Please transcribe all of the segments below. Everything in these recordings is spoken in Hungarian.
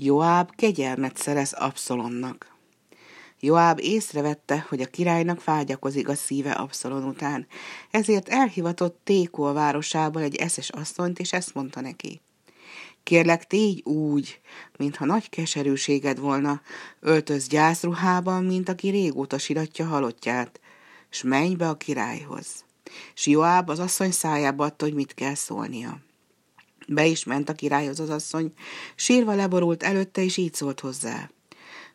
Joáb kegyelmet szerez Abszolonnak. Joáb észrevette, hogy a királynak vágyakozik a szíve Abszolon után, ezért elhivatott Tékol városából egy eszes asszonyt, és ezt mondta neki. Kérlek, tégy úgy, mintha nagy keserűséged volna, öltöz gyászruhában, mint aki régóta siratja halottját, s menj be a királyhoz. S Joáb az asszony szájába adta, hogy mit kell szólnia. Be is ment a királyhoz az asszony, sírva leborult előtte, és így szólt hozzá.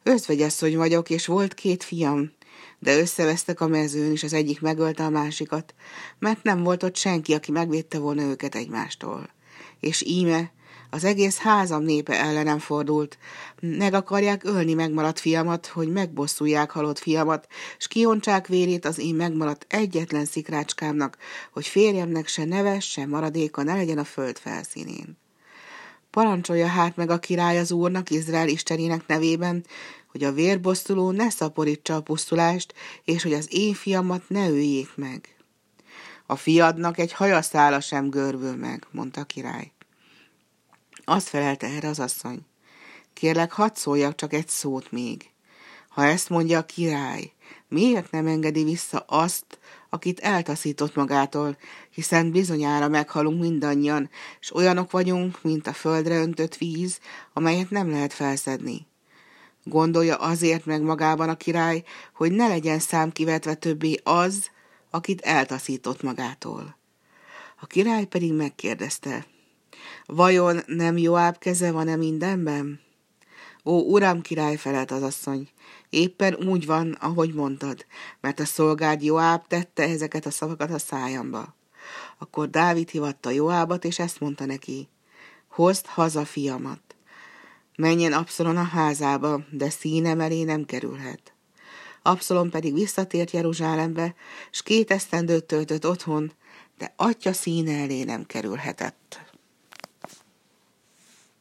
Özvegyasszony vagyok, és volt két fiam, de összevesztek a mezőn, és az egyik megölte a másikat, mert nem volt ott senki, aki megvédte volna őket egymástól. És íme, az egész házam népe ellenem fordult. Meg akarják ölni megmaradt fiamat, hogy megbosszulják halott fiamat, s kioncsák vérét az én megmaradt egyetlen szikrácskámnak, hogy férjemnek se neves, se maradéka ne legyen a föld felszínén. Parancsolja hát meg a király az úrnak, Izrael istenének nevében, hogy a vérbosszuló ne szaporítsa a pusztulást, és hogy az én fiamat ne öljék meg. A fiadnak egy hajaszála sem görvül meg, mondta a király. Azt felelte erre az asszony. Kérlek, hadd szóljak csak egy szót még. Ha ezt mondja a király, miért nem engedi vissza azt, akit eltaszított magától, hiszen bizonyára meghalunk mindannyian, és olyanok vagyunk, mint a földre öntött víz, amelyet nem lehet felszedni. Gondolja azért meg magában a király, hogy ne legyen szám kivetve többé az, akit eltaszított magától. A király pedig megkérdezte, Vajon nem Joáb keze van-e mindenben? Ó, uram király felelt az asszony, éppen úgy van, ahogy mondtad, mert a szolgád Joáb tette ezeket a szavakat a szájamba. Akkor Dávid hivatta Joábat, és ezt mondta neki, hozd haza fiamat. Menjen Abszolon a házába, de színem elé nem kerülhet. Abszolon pedig visszatért Jeruzsálembe, s két esztendőt töltött otthon, de atya színe elé nem kerülhetett.